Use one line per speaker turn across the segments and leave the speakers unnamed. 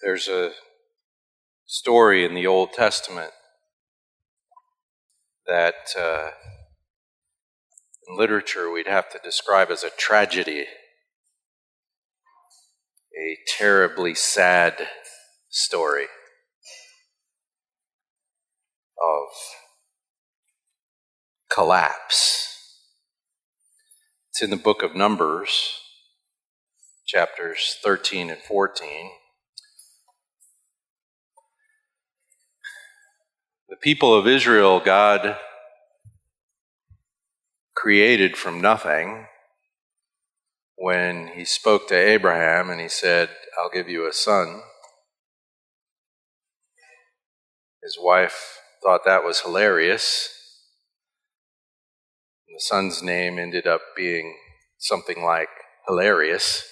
There's a story in the Old Testament that uh, in literature we'd have to describe as a tragedy, a terribly sad story of collapse. It's in the book of Numbers, chapters 13 and 14. The people of Israel, God created from nothing when he spoke to Abraham and he said, I'll give you a son. His wife thought that was hilarious. And The son's name ended up being something like hilarious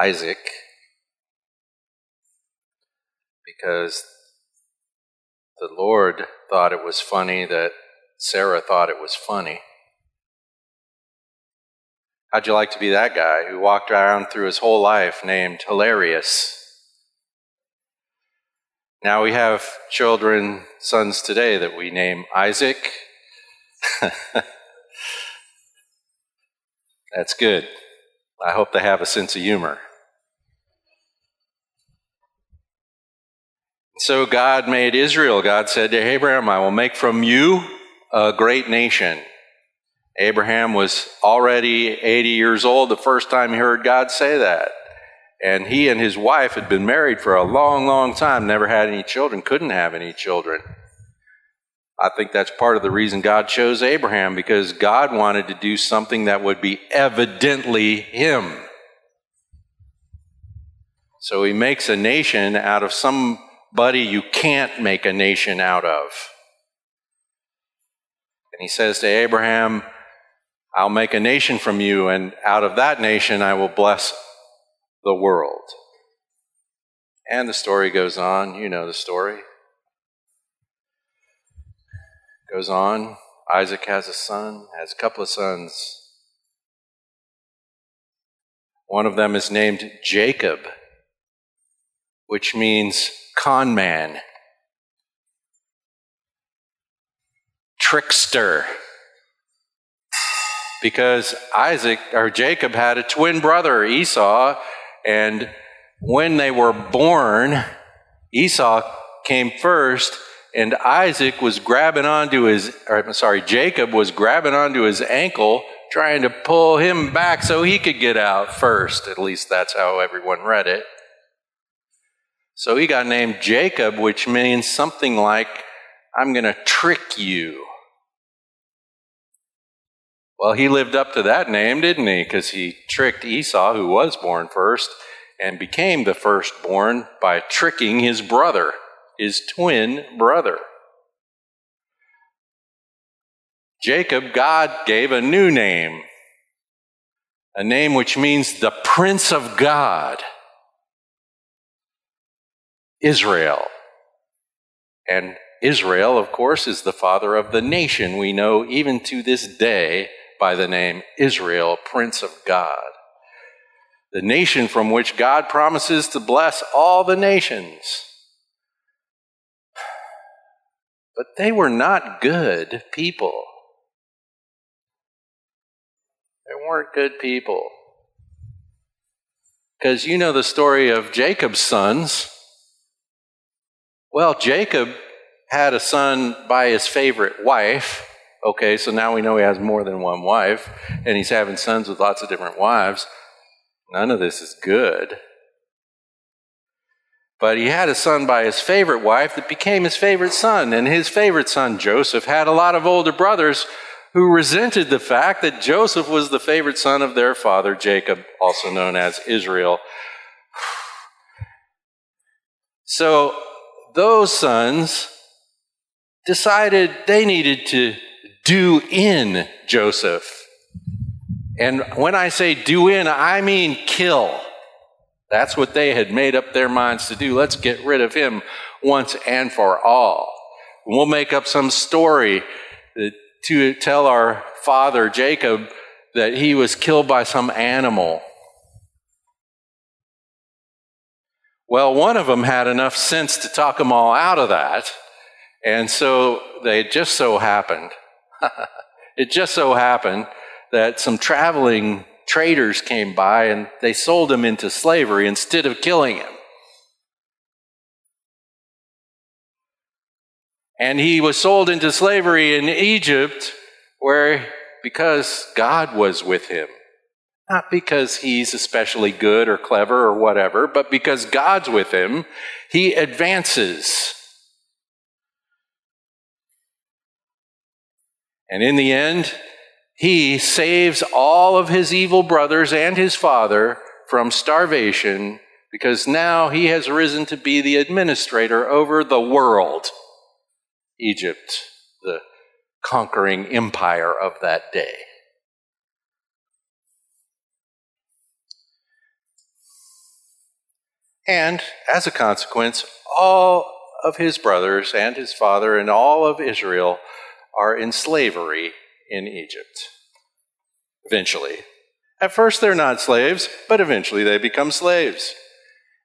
Isaac, because the Lord thought it was funny that Sarah thought it was funny. How'd you like to be that guy who walked around through his whole life named Hilarious? Now we have children, sons today that we name Isaac. That's good. I hope they have a sense of humor. So God made Israel. God said to Abraham, I will make from you a great nation. Abraham was already 80 years old the first time he heard God say that. And he and his wife had been married for a long, long time, never had any children, couldn't have any children. I think that's part of the reason God chose Abraham, because God wanted to do something that would be evidently him. So he makes a nation out of some buddy you can't make a nation out of. And he says to Abraham, I'll make a nation from you, and out of that nation I will bless the world. And the story goes on. You know the story. Goes on. Isaac has a son, has a couple of sons. One of them is named Jacob, which means con man, trickster. Because Isaac or Jacob had a twin brother, Esau, and when they were born, Esau came first, and Isaac was grabbing onto his, or sorry, Jacob was grabbing onto his ankle, trying to pull him back so he could get out first. At least that's how everyone read it. So he got named Jacob, which means something like, I'm going to trick you. Well, he lived up to that name, didn't he? Because he tricked Esau, who was born first, and became the firstborn by tricking his brother, his twin brother. Jacob, God gave a new name, a name which means the Prince of God. Israel. And Israel, of course, is the father of the nation we know even to this day by the name Israel, Prince of God. The nation from which God promises to bless all the nations. But they were not good people. They weren't good people. Because you know the story of Jacob's sons. Well, Jacob had a son by his favorite wife. Okay, so now we know he has more than one wife, and he's having sons with lots of different wives. None of this is good. But he had a son by his favorite wife that became his favorite son, and his favorite son, Joseph, had a lot of older brothers who resented the fact that Joseph was the favorite son of their father, Jacob, also known as Israel. So those sons decided they needed to do in Joseph. And when I say do in, I mean kill. That's what they had made up their minds to do. Let's get rid of him once and for all. We'll make up some story to tell our father Jacob that he was killed by some animal Well, one of them had enough sense to talk them all out of that. And so they just so happened, it just so happened that some traveling traders came by and they sold him into slavery instead of killing him. And he was sold into slavery in Egypt, where because God was with him. Not because he's especially good or clever or whatever, but because God's with him, he advances. And in the end, he saves all of his evil brothers and his father from starvation because now he has risen to be the administrator over the world. Egypt, the conquering empire of that day. And as a consequence, all of his brothers and his father and all of Israel are in slavery in Egypt. Eventually. At first, they're not slaves, but eventually they become slaves.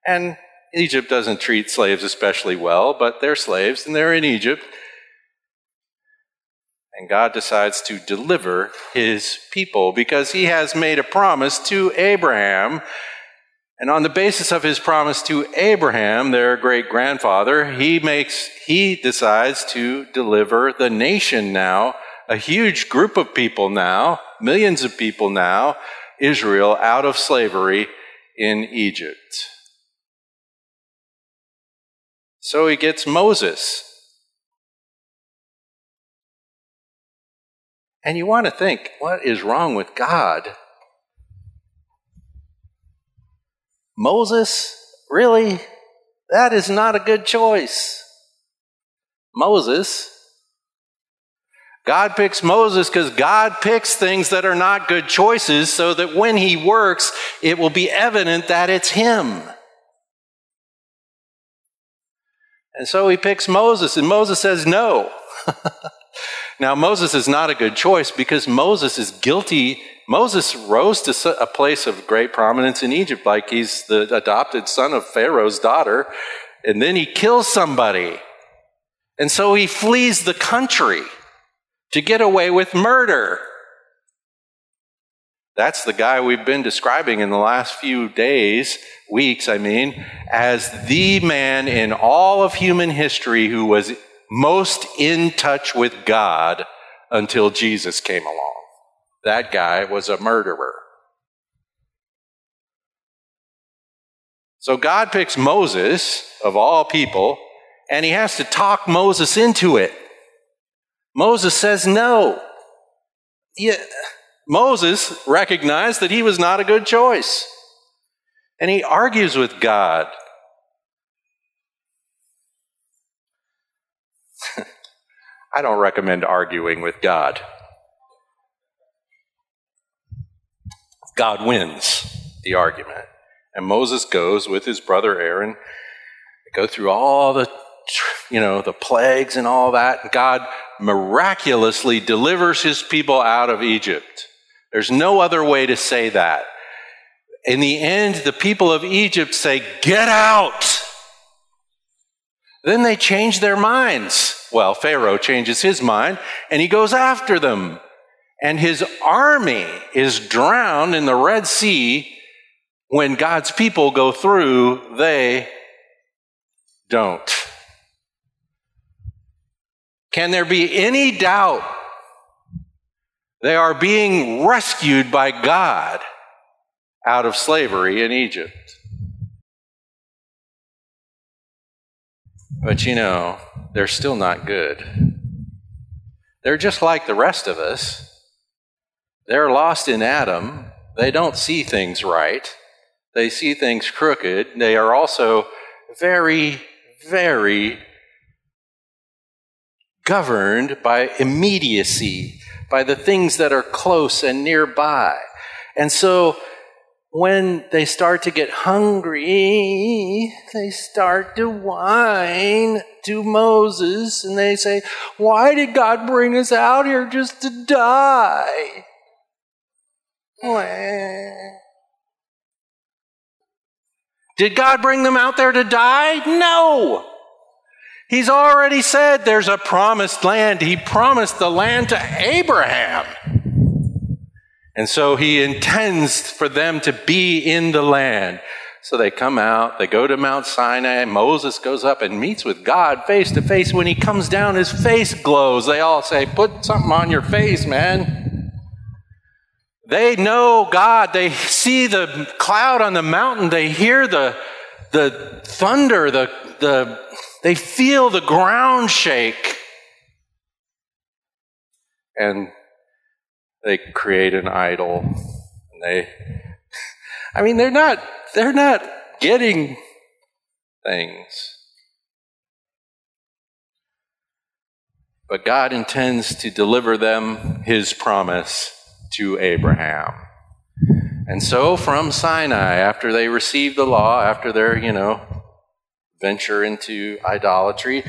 And Egypt doesn't treat slaves especially well, but they're slaves and they're in Egypt. And God decides to deliver his people because he has made a promise to Abraham and on the basis of his promise to Abraham, their great grandfather, he makes, he decides to deliver the nation now, a huge group of people now, millions of people now, Israel out of slavery in Egypt. So he gets Moses. And you want to think, what is wrong with God? Moses? Really? That is not a good choice. Moses. God picks Moses because God picks things that are not good choices so that when he works, it will be evident that it's him. And so he picks Moses, and Moses says no. now, Moses is not a good choice because Moses is guilty Moses rose to a place of great prominence in Egypt, like he's the adopted son of Pharaoh's daughter, and then he kills somebody. And so he flees the country to get away with murder. That's the guy we've been describing in the last few days, weeks, I mean, as the man in all of human history who was most in touch with God until Jesus came along. That guy was a murderer. So God picks Moses, of all people, and he has to talk Moses into it. Moses says no. Yeah. Moses recognized that he was not a good choice. And he argues with God. I don't recommend arguing with God. God wins the argument. And Moses goes with his brother Aaron, go through all the, you know, the plagues and all that. God miraculously delivers his people out of Egypt. There's no other way to say that. In the end, the people of Egypt say, Get out! Then they change their minds. Well, Pharaoh changes his mind and he goes after them and his army is drowned in the Red Sea. When God's people go through, they don't. Can there be any doubt they are being rescued by God out of slavery in Egypt? But you know, they're still not good. They're just like the rest of us. They're lost in Adam. They don't see things right. They see things crooked. They are also very, very governed by immediacy, by the things that are close and nearby. And so when they start to get hungry, they start to whine to Moses and they say, Why did God bring us out here just to die? Did God bring them out there to die? No. He's already said there's a promised land. He promised the land to Abraham. And so he intends for them to be in the land. So they come out, they go to Mount Sinai. Moses goes up and meets with God face to face. When he comes down, his face glows. They all say, Put something on your face, man. They know God. They see the cloud on the mountain. They hear the, the thunder. The, the, they feel the ground shake. And they create an idol. And they, I mean, they're not, they're not getting things. But God intends to deliver them his promise to Abraham. And so from Sinai, after they receive the law, after their, you know, venture into idolatry,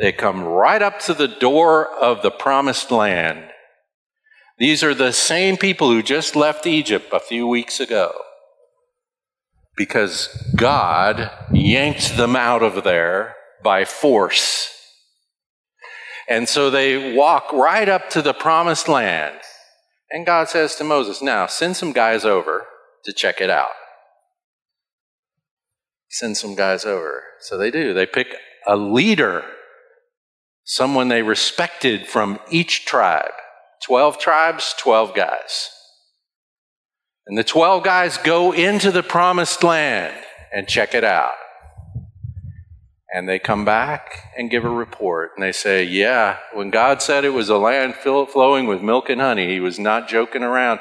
they come right up to the door of the promised land. These are the same people who just left Egypt a few weeks ago because God yanked them out of there by force. And so they walk right up to the promised land. And God says to Moses, Now send some guys over to check it out. Send some guys over. So they do. They pick a leader, someone they respected from each tribe. 12 tribes, 12 guys. And the 12 guys go into the promised land and check it out. And they come back and give a report. And they say, Yeah, when God said it was a land flowing with milk and honey, he was not joking around.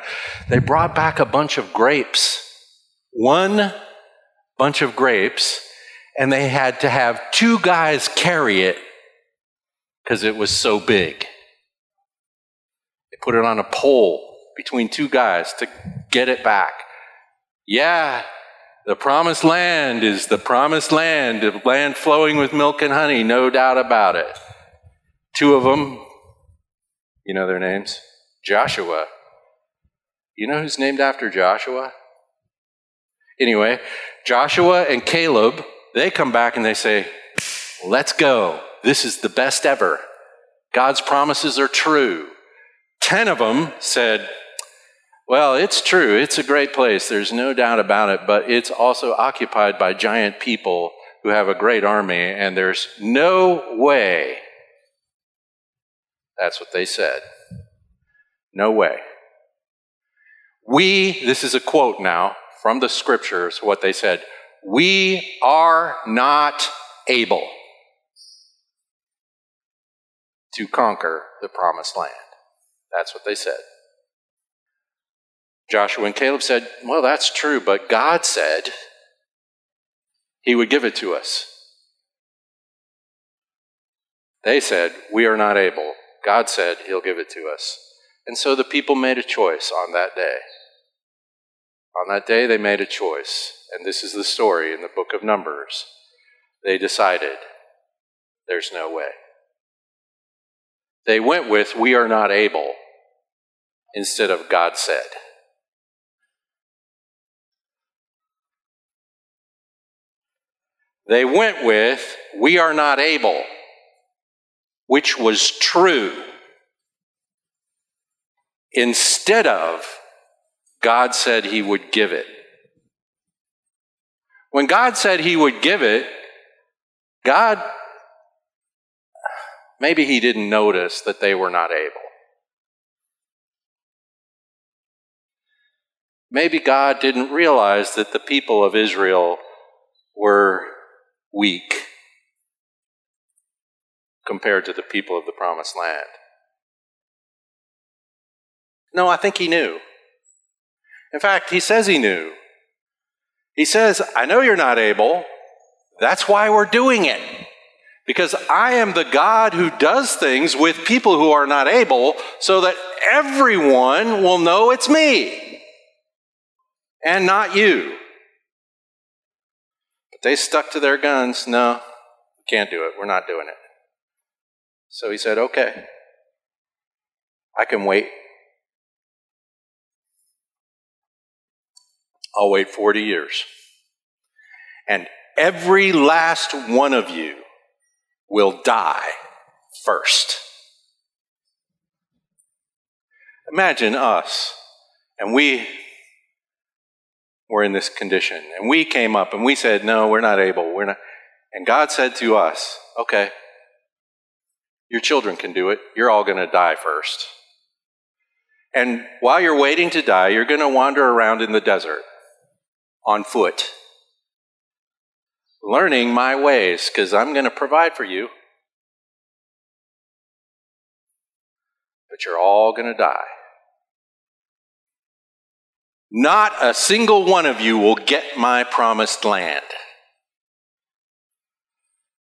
They brought back a bunch of grapes. One bunch of grapes. And they had to have two guys carry it because it was so big put it on a pole between two guys to get it back. Yeah, the promised land is the promised land, the land flowing with milk and honey, no doubt about it. Two of them, you know their names? Joshua. You know who's named after Joshua? Anyway, Joshua and Caleb, they come back and they say, Let's go. This is the best ever. God's promises are true. Ten of them said, Well, it's true. It's a great place. There's no doubt about it. But it's also occupied by giant people who have a great army, and there's no way. That's what they said. No way. We, this is a quote now from the scriptures, what they said. We are not able to conquer the promised land. That's what they said. Joshua and Caleb said, Well, that's true, but God said He would give it to us. They said, We are not able. God said He'll give it to us. And so the people made a choice on that day. On that day, they made a choice. And this is the story in the book of Numbers. They decided, There's no way. They went with, We are not able instead of God said. They went with, We are not able, which was true, instead of, God said He would give it. When God said He would give it, God, maybe He didn't notice that they were not able. Maybe God didn't realize that the people of Israel were weak compared to the people of the promised land. No, I think he knew. In fact, he says he knew. He says, I know you're not able. That's why we're doing it. Because I am the God who does things with people who are not able so that everyone will know it's me and not you. But they stuck to their guns. No, we can't do it. We're not doing it. So he said, okay, I can wait. I'll wait 40 years. and every last one of you will die first. Imagine us, and we were in this condition, and we came up and we said, No, we're not able. We're not. And God said to us, Okay, your children can do it. You're all going to die first. And while you're waiting to die, you're going to wander around in the desert on foot, learning my ways, because I'm going to provide for you. But you're all going to die. Not a single one of you will get my promised land.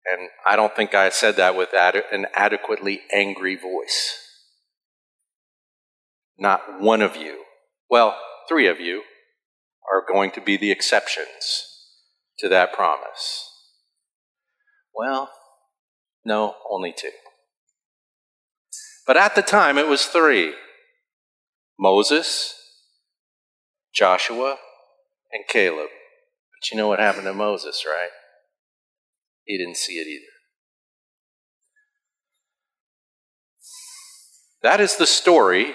And I don't think I said that with an adequately angry voice. Not one of you, well, three of you, are going to be the exceptions to that promise. Well, no, only two. But at the time, it was three Moses, Joshua, and Caleb. But you know what happened to Moses, right? He didn't see it either. That is the story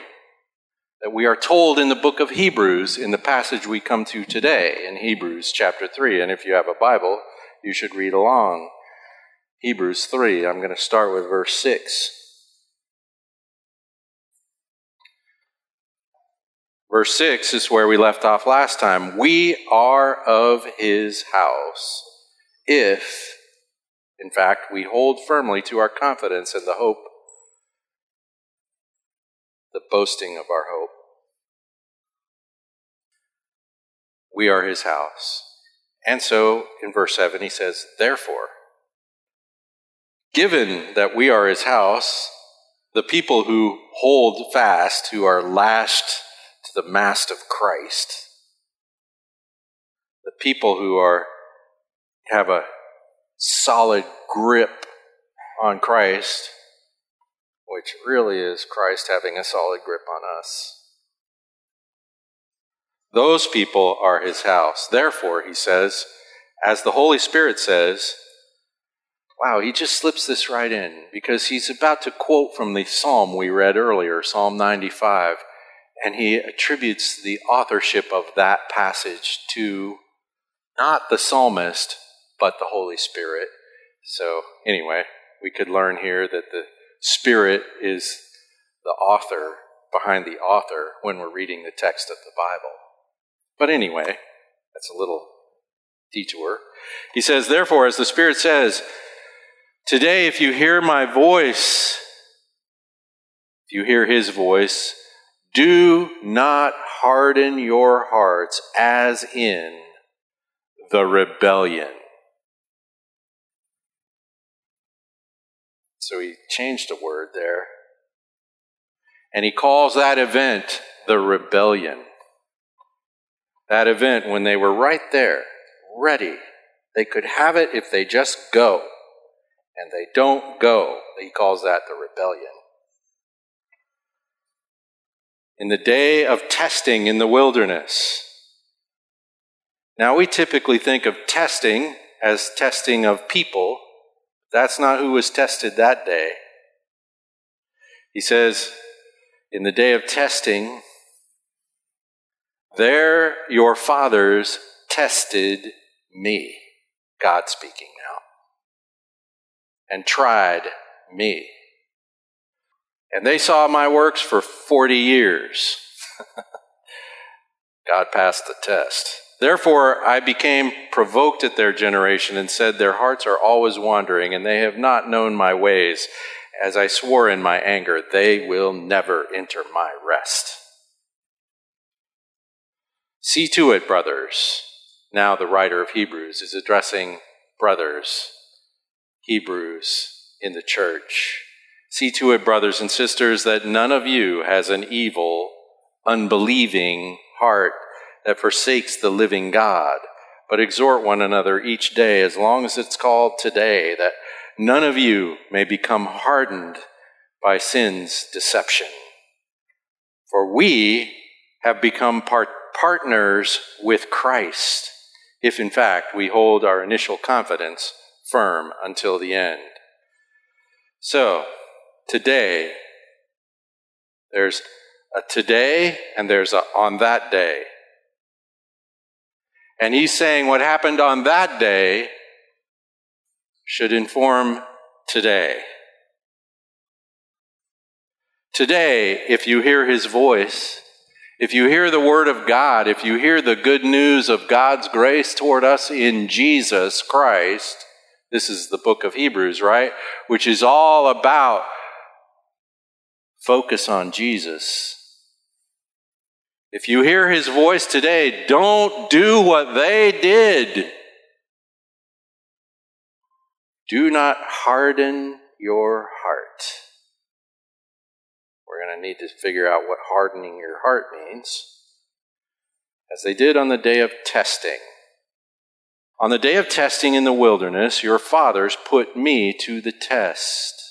that we are told in the book of Hebrews in the passage we come to today in Hebrews chapter 3. And if you have a Bible, you should read along. Hebrews 3, I'm going to start with verse 6. Verse 6 is where we left off last time. We are of his house if, in fact, we hold firmly to our confidence and the hope, the boasting of our hope. We are his house. And so in verse 7, he says, Therefore, given that we are his house, the people who hold fast, who are lashed the mast of Christ, the people who are have a solid grip on Christ, which really is Christ having a solid grip on us. Those people are his house. Therefore, he says, as the Holy Spirit says, wow, he just slips this right in because he's about to quote from the psalm we read earlier, Psalm 95, and he attributes the authorship of that passage to not the psalmist, but the Holy Spirit. So, anyway, we could learn here that the Spirit is the author behind the author when we're reading the text of the Bible. But anyway, that's a little detour. He says, Therefore, as the Spirit says, Today, if you hear my voice, if you hear his voice, do not harden your hearts as in the rebellion. So he changed a word there. And he calls that event the rebellion. That event when they were right there, ready. They could have it if they just go. And they don't go. He calls that the rebellion. In the day of testing in the wilderness. Now, we typically think of testing as testing of people. That's not who was tested that day. He says, in the day of testing, there your fathers tested me, God speaking now, and tried me. And they saw my works for 40 years. God passed the test. Therefore, I became provoked at their generation and said, Their hearts are always wandering, and they have not known my ways. As I swore in my anger, they will never enter my rest. See to it, brothers. Now, the writer of Hebrews is addressing brothers, Hebrews in the church. See to it, brothers and sisters, that none of you has an evil, unbelieving heart that forsakes the living God, but exhort one another each day, as long as it's called today, that none of you may become hardened by sin's deception. For we have become part partners with Christ if in fact we hold our initial confidence firm until the end. So, today, there's a today and there's a on that day. And he's saying what happened on that day should inform today. Today, if you hear his voice, if you hear the word of God, if you hear the good news of God's grace toward us in Jesus Christ, this is the book of Hebrews, right? Which is all about focus on Jesus. If you hear his voice today, don't do what they did. Do not harden your heart. We're going to need to figure out what hardening your heart means, as they did on the day of testing. On the day of testing in the wilderness, your fathers put me to the test.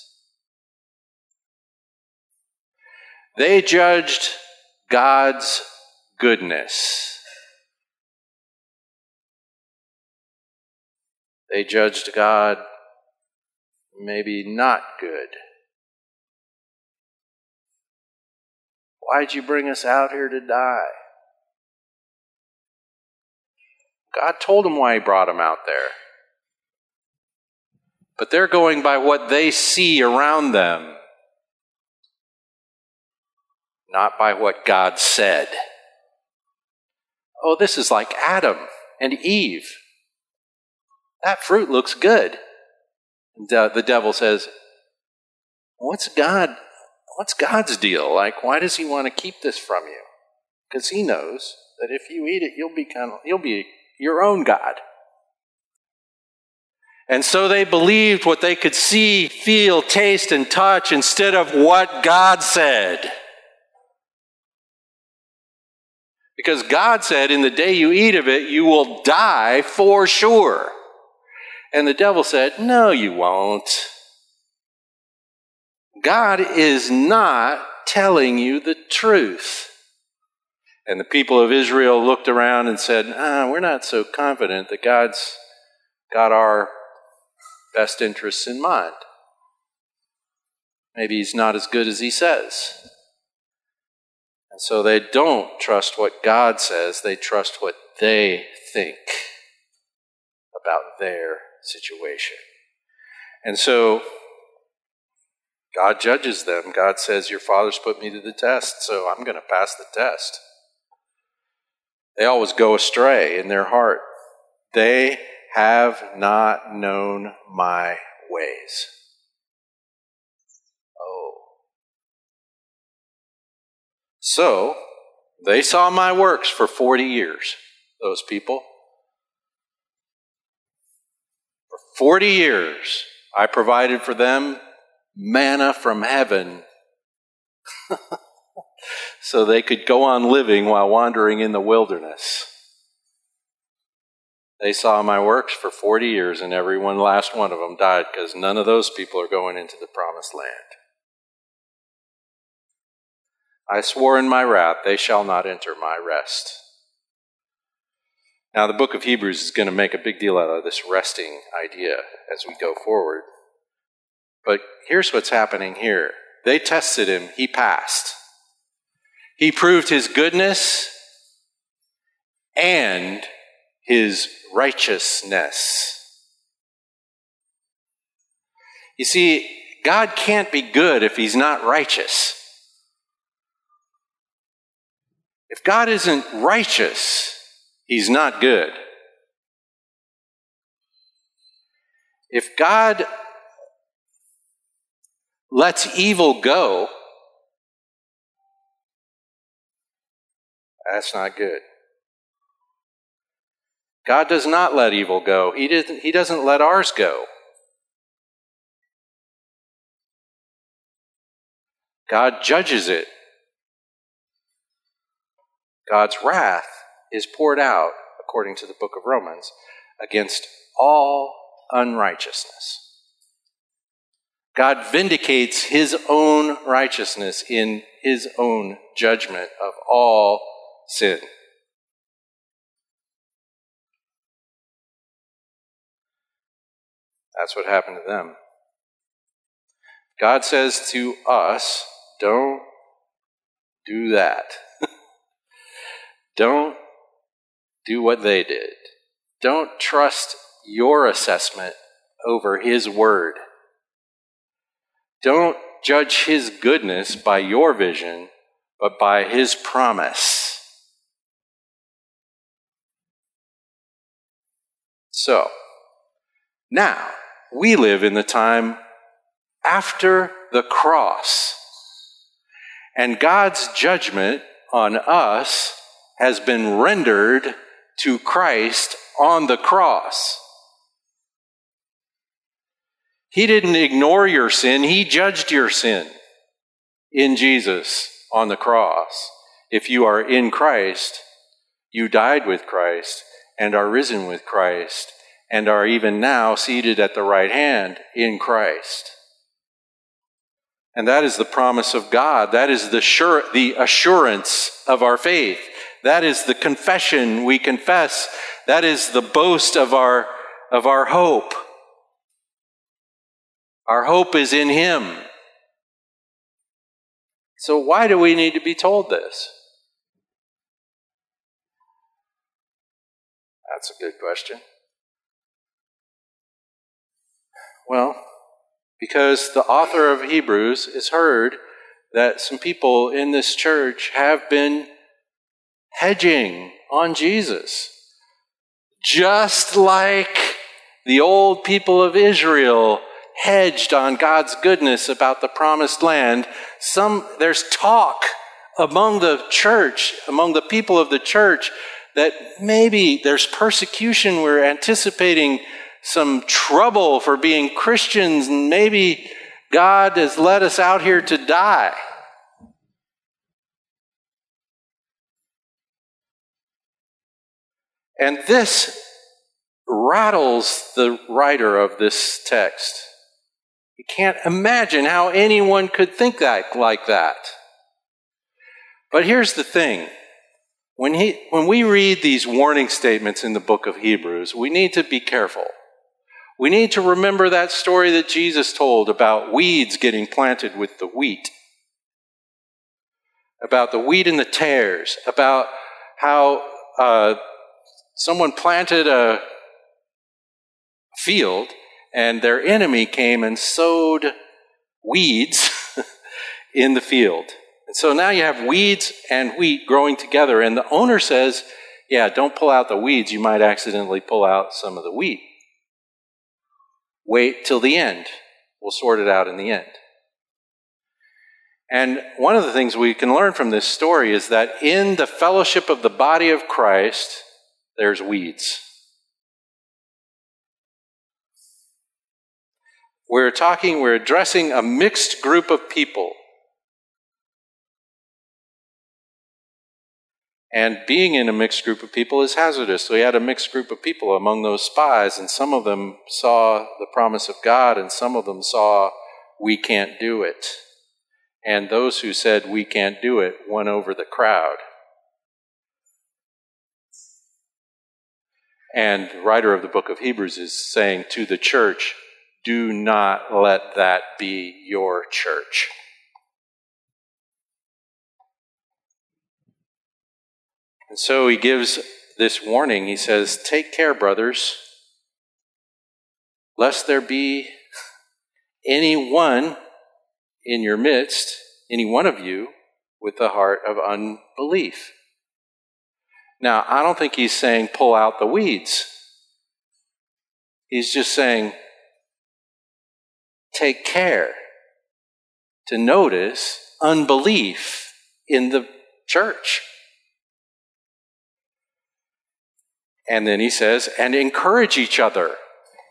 They judged God's goodness. They judged God maybe not good. Why'd you bring us out here to die? God told them why He brought them out there. But they're going by what they see around them, not by what God said. Oh, this is like Adam and Eve. That fruit looks good. And uh, the devil says, What's God? What's God's deal? Like, why does he want to keep this from you? Because he knows that if you eat it, you'll become, you'll be your own God. And so they believed what they could see, feel, taste, and touch instead of what God said. Because God said, in the day you eat of it, you will die for sure. And the devil said, No, you won't. God is not telling you the truth. And the people of Israel looked around and said, ah, We're not so confident that God's got our best interests in mind. Maybe He's not as good as He says. And so they don't trust what God says, they trust what they think about their situation. And so God judges them. God says, Your fathers put me to the test, so I'm going to pass the test. They always go astray in their heart. They have not known my ways. So, they saw my works for 40 years, those people. For 40 years, I provided for them manna from heaven so they could go on living while wandering in the wilderness. They saw my works for 40 years, and every one last one of them died because none of those people are going into the promised land. I swore in my wrath, they shall not enter my rest. Now, the book of Hebrews is going to make a big deal out of this resting idea as we go forward. But here's what's happening here they tested him, he passed. He proved his goodness and his righteousness. You see, God can't be good if he's not righteous. If God isn't righteous, he's not good. If God lets evil go, that's not good. God does not let evil go. He doesn't, he doesn't let ours go. God judges it. God's wrath is poured out, according to the book of Romans, against all unrighteousness. God vindicates his own righteousness in his own judgment of all sin. That's what happened to them. God says to us, don't do that. Don't do what they did. Don't trust your assessment over His word. Don't judge His goodness by your vision, but by His promise. So, now, we live in the time after the cross. And God's judgment on us has been rendered to Christ on the cross. He didn't ignore your sin, He judged your sin in Jesus on the cross. If you are in Christ, you died with Christ and are risen with Christ and are even now seated at the right hand in Christ. And that is the promise of God. That is the, sure, the assurance of our faith. That is the confession we confess. That is the boast of our, of our hope. Our hope is in Him. So, why do we need to be told this? That's a good question. Well, because the author of Hebrews has heard that some people in this church have been hedging on Jesus. Just like the old people of Israel hedged on God's goodness about the promised land, some there's talk among the church, among the people of the church that maybe there's persecution we're anticipating some trouble for being Christians, and maybe God has led us out here to die. And this rattles the writer of this text. You can't imagine how anyone could think that like that. But here's the thing. When, he, when we read these warning statements in the book of Hebrews, we need to be careful. We need to remember that story that Jesus told about weeds getting planted with the wheat, about the wheat and the tares, about how uh, someone planted a field and their enemy came and sowed weeds in the field. And so now you have weeds and wheat growing together, and the owner says, Yeah, don't pull out the weeds, you might accidentally pull out some of the wheat. Wait till the end. We'll sort it out in the end. And one of the things we can learn from this story is that in the fellowship of the body of Christ, there's weeds. We're talking, we're addressing a mixed group of people. And being in a mixed group of people is hazardous. So he had a mixed group of people among those spies, and some of them saw the promise of God, and some of them saw, we can't do it. And those who said, we can't do it, won over the crowd. And the writer of the book of Hebrews is saying to the church, do not let that be your church. And so he gives this warning. He says, Take care, brothers, lest there be anyone in your midst, any one of you, with the heart of unbelief. Now, I don't think he's saying pull out the weeds. He's just saying take care to notice unbelief in the church. And then he says, and encourage each other.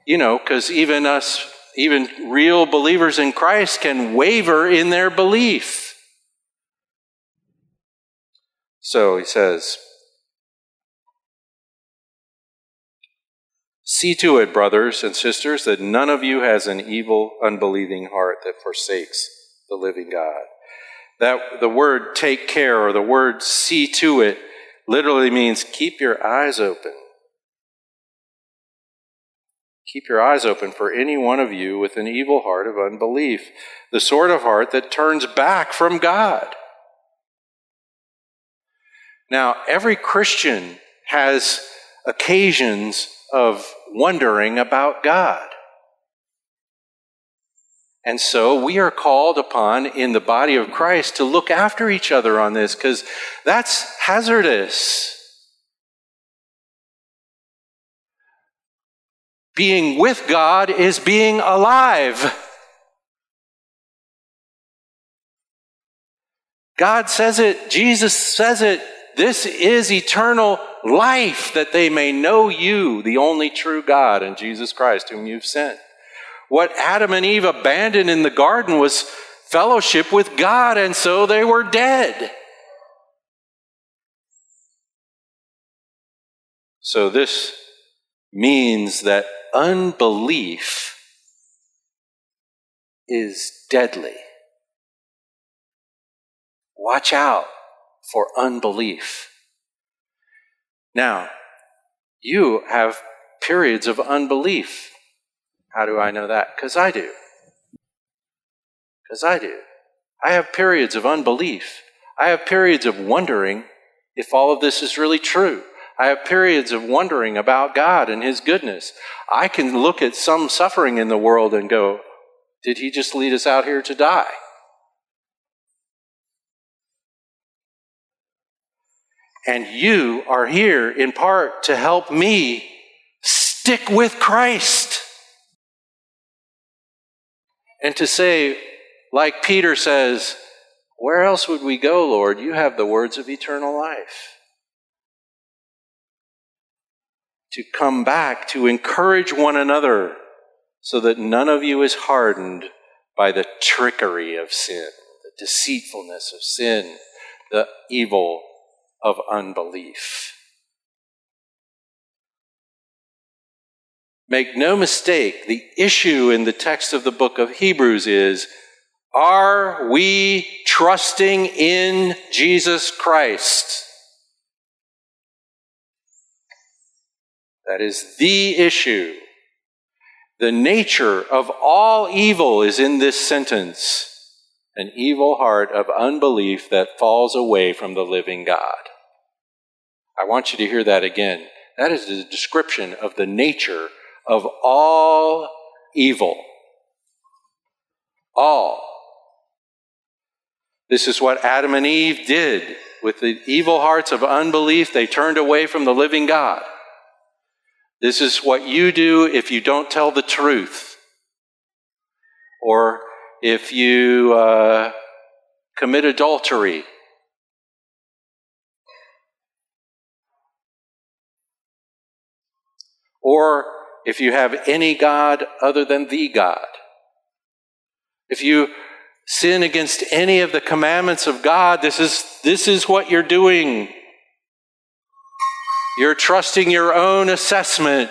You know, because even us, even real believers in Christ can waver in their belief. So he says, See to it, brothers and sisters, that none of you has an evil, unbelieving heart that forsakes the living God. That the word take care or the word see to it literally means keep your eyes open Keep your eyes open for any one of you with an evil heart of unbelief, the sort of heart that turns back from God. Now, every Christian has occasions of wondering about God. And so we are called upon in the body of Christ to look after each other on this because that's hazardous. Being with God is being alive. God says it, Jesus says it. This is eternal life that they may know you, the only true God, and Jesus Christ, whom you've sent. What Adam and Eve abandoned in the garden was fellowship with God, and so they were dead. So this means that unbelief is deadly. Watch out for unbelief. Now, you have periods of unbelief. How do I know that? Because I do. Because I do. I have periods of unbelief. I have periods of wondering if all of this is really true. I have periods of wondering about God and His goodness. I can look at some suffering in the world and go, Did He just lead us out here to die? And you are here in part to help me stick with Christ and to say, like Peter says, Where else would we go, Lord? You have the words of eternal life. To come back, to encourage one another, so that none of you is hardened by the trickery of sin, the deceitfulness of sin, the evil of unbelief. Make no mistake, the issue in the text of the book of Hebrews is are we trusting in Jesus Christ? That is the issue. The nature of all evil is in this sentence an evil heart of unbelief that falls away from the living God. I want you to hear that again. That is the description of the nature of all evil. All. This is what Adam and Eve did. With the evil hearts of unbelief, they turned away from the living God. This is what you do if you don't tell the truth. Or if you uh, commit adultery. Or if you have any God other than the God. If you sin against any of the commandments of God, this is, this is what you're doing. You're trusting your own assessment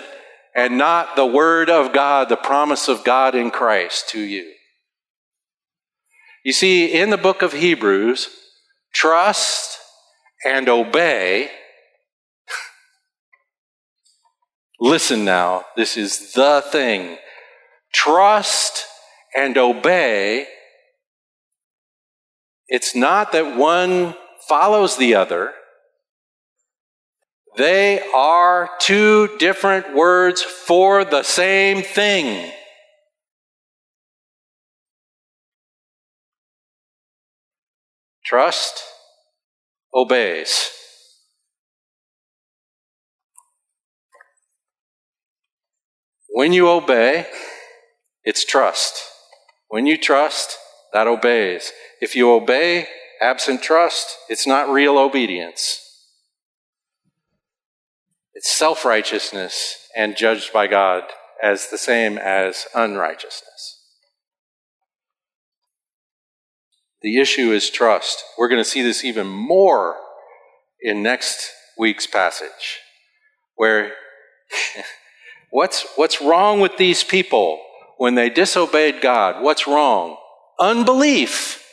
and not the Word of God, the promise of God in Christ to you. You see, in the book of Hebrews, trust and obey. Listen now, this is the thing. Trust and obey. It's not that one follows the other. They are two different words for the same thing. Trust obeys. When you obey, it's trust. When you trust, that obeys. If you obey absent trust, it's not real obedience. It's self righteousness and judged by God as the same as unrighteousness. The issue is trust. We're going to see this even more in next week's passage, where what's, what's wrong with these people when they disobeyed God? What's wrong? Unbelief.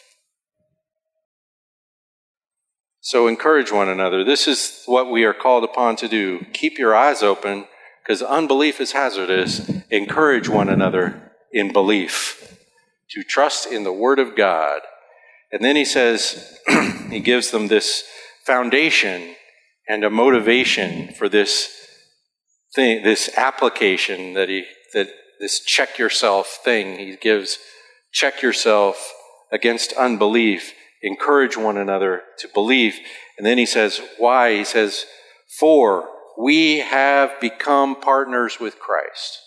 So encourage one another. This is what we are called upon to do. Keep your eyes open because unbelief is hazardous, encourage one another in belief, to trust in the Word of God. And then he says, he gives them this foundation and a motivation for this thing, this application that he, that this check yourself thing he gives. Check yourself against unbelief. Encourage one another to believe. And then he says, why? He says, for we have become partners with Christ.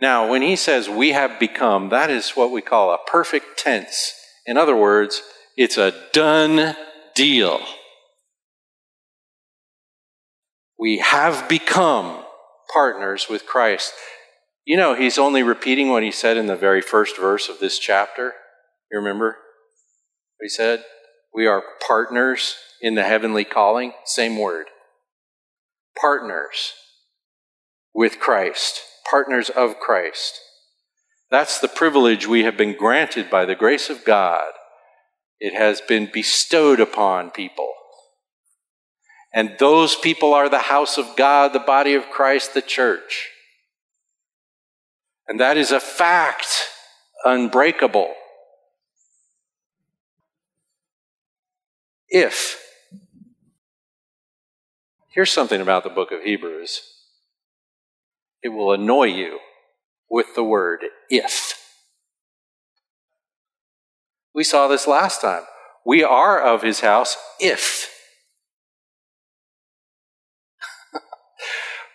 Now, when he says we have become, that is what we call a perfect tense. In other words, it's a done deal. We have become partners with Christ. You know, he's only repeating what he said in the very first verse of this chapter. You remember what he said? We are partners in the heavenly calling. Same word. Partners with Christ, partners of Christ. That's the privilege we have been granted by the grace of God. It has been bestowed upon people. And those people are the house of God, the body of Christ, the church. And that is a fact, unbreakable. If, here's something about the book of Hebrews it will annoy you with the word if. We saw this last time. We are of his house if.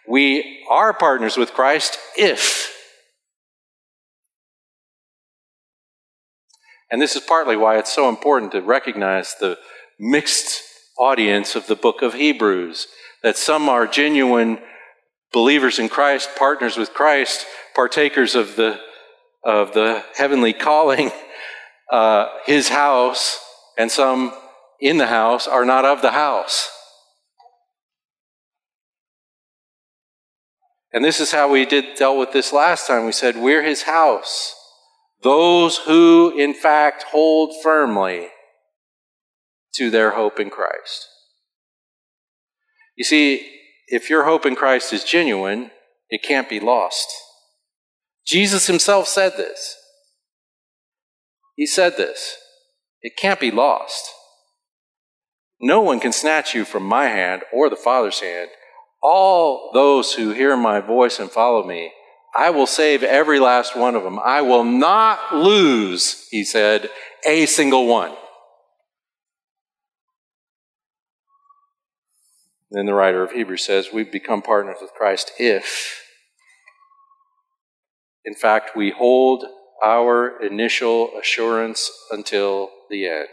We are partners with Christ if. And this is partly why it's so important to recognize the mixed audience of the book of Hebrews. That some are genuine believers in Christ, partners with Christ, partakers of the, of the heavenly calling, uh, his house, and some in the house are not of the house. And this is how we did dealt with this last time. We said, We're his house. Those who, in fact, hold firmly to their hope in Christ. You see, if your hope in Christ is genuine, it can't be lost. Jesus himself said this. He said this. It can't be lost. No one can snatch you from my hand or the Father's hand. All those who hear my voice and follow me, I will save every last one of them. I will not lose, he said, a single one. Then the writer of Hebrews says, We've become partners with Christ if, in fact, we hold our initial assurance until the end.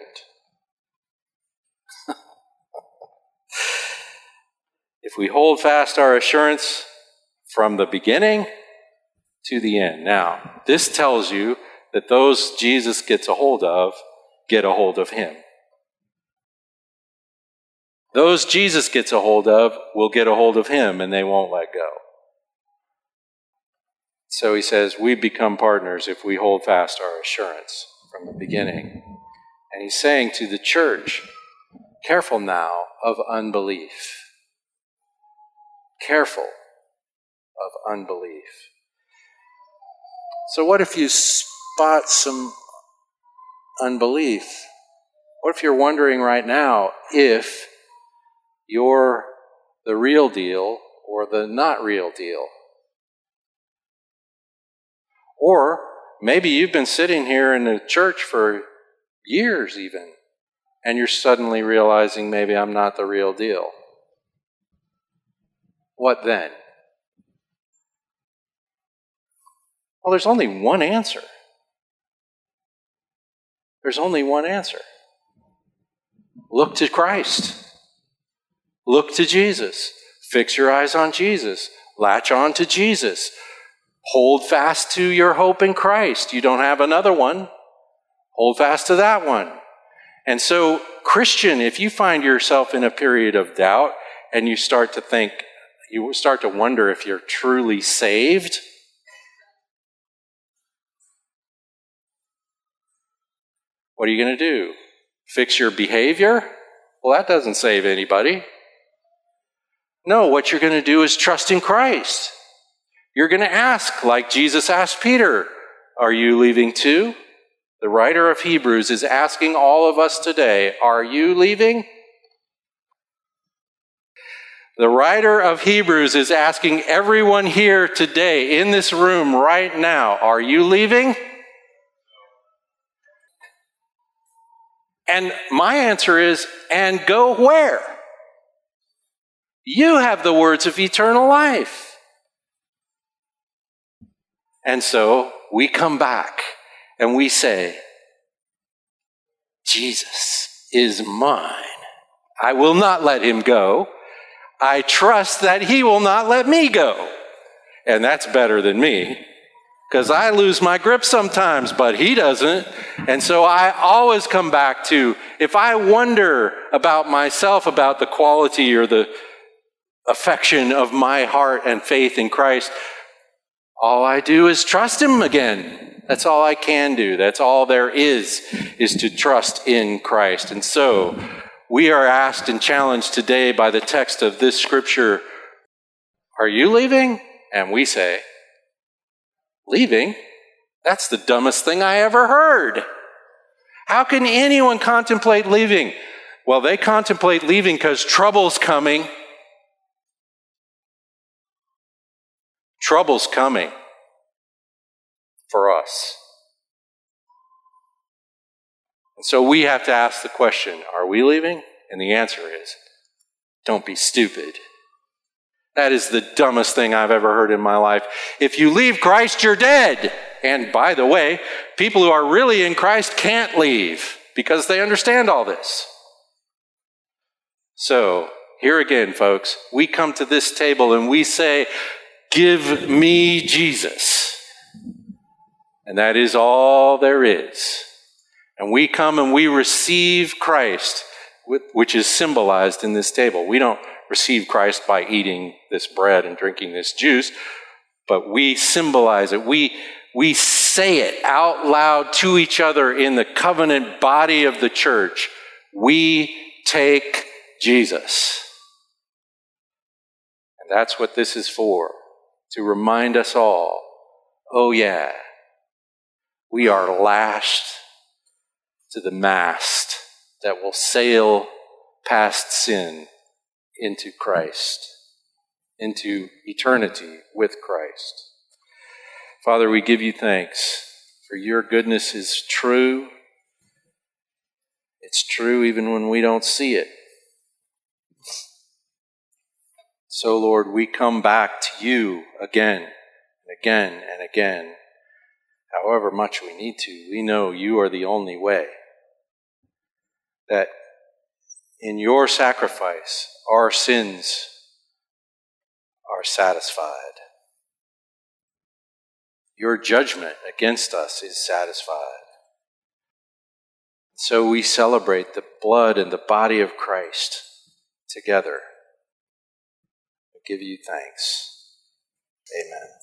If we hold fast our assurance from the beginning to the end. Now, this tells you that those Jesus gets a hold of get a hold of him. Those Jesus gets a hold of will get a hold of him and they won't let go. So he says, We become partners if we hold fast our assurance from the beginning. And he's saying to the church, Careful now of unbelief. Careful of unbelief. So, what if you spot some unbelief? What if you're wondering right now if you're the real deal or the not real deal. Or maybe you've been sitting here in the church for years, even, and you're suddenly realizing maybe I'm not the real deal. What then? Well, there's only one answer. There's only one answer. Look to Christ. Look to Jesus. Fix your eyes on Jesus. Latch on to Jesus. Hold fast to your hope in Christ. You don't have another one. Hold fast to that one. And so, Christian, if you find yourself in a period of doubt and you start to think, you start to wonder if you're truly saved, what are you going to do? Fix your behavior? Well, that doesn't save anybody. No, what you're going to do is trust in Christ. You're going to ask, like Jesus asked Peter, Are you leaving too? The writer of Hebrews is asking all of us today, Are you leaving? The writer of Hebrews is asking everyone here today, in this room right now, Are you leaving? And my answer is, And go where? You have the words of eternal life. And so we come back and we say, Jesus is mine. I will not let him go. I trust that he will not let me go. And that's better than me because I lose my grip sometimes, but he doesn't. And so I always come back to if I wonder about myself, about the quality or the affection of my heart and faith in Christ, all I do is trust Him again. That's all I can do. That's all there is, is to trust in Christ. And so, we are asked and challenged today by the text of this scripture Are you leaving? And we say, Leaving? That's the dumbest thing I ever heard. How can anyone contemplate leaving? Well, they contemplate leaving because trouble's coming Trouble's coming for us. And so we have to ask the question are we leaving? And the answer is don't be stupid. That is the dumbest thing I've ever heard in my life. If you leave Christ, you're dead. And by the way, people who are really in Christ can't leave because they understand all this. So, here again, folks, we come to this table and we say, Give me Jesus. And that is all there is. And we come and we receive Christ, which is symbolized in this table. We don't receive Christ by eating this bread and drinking this juice, but we symbolize it. We, we say it out loud to each other in the covenant body of the church. We take Jesus. And that's what this is for to remind us all oh, yeah, we are lashed to the mast that will sail past sin into Christ, into eternity with Christ. Father, we give you thanks for your goodness is true. It's true even when we don't see it. So, Lord, we come back to you again and again and again. However much we need to, we know you are the only way. That in your sacrifice, our sins are satisfied. Your judgment against us is satisfied. So we celebrate the blood and the body of Christ together We give you thanks. Amen.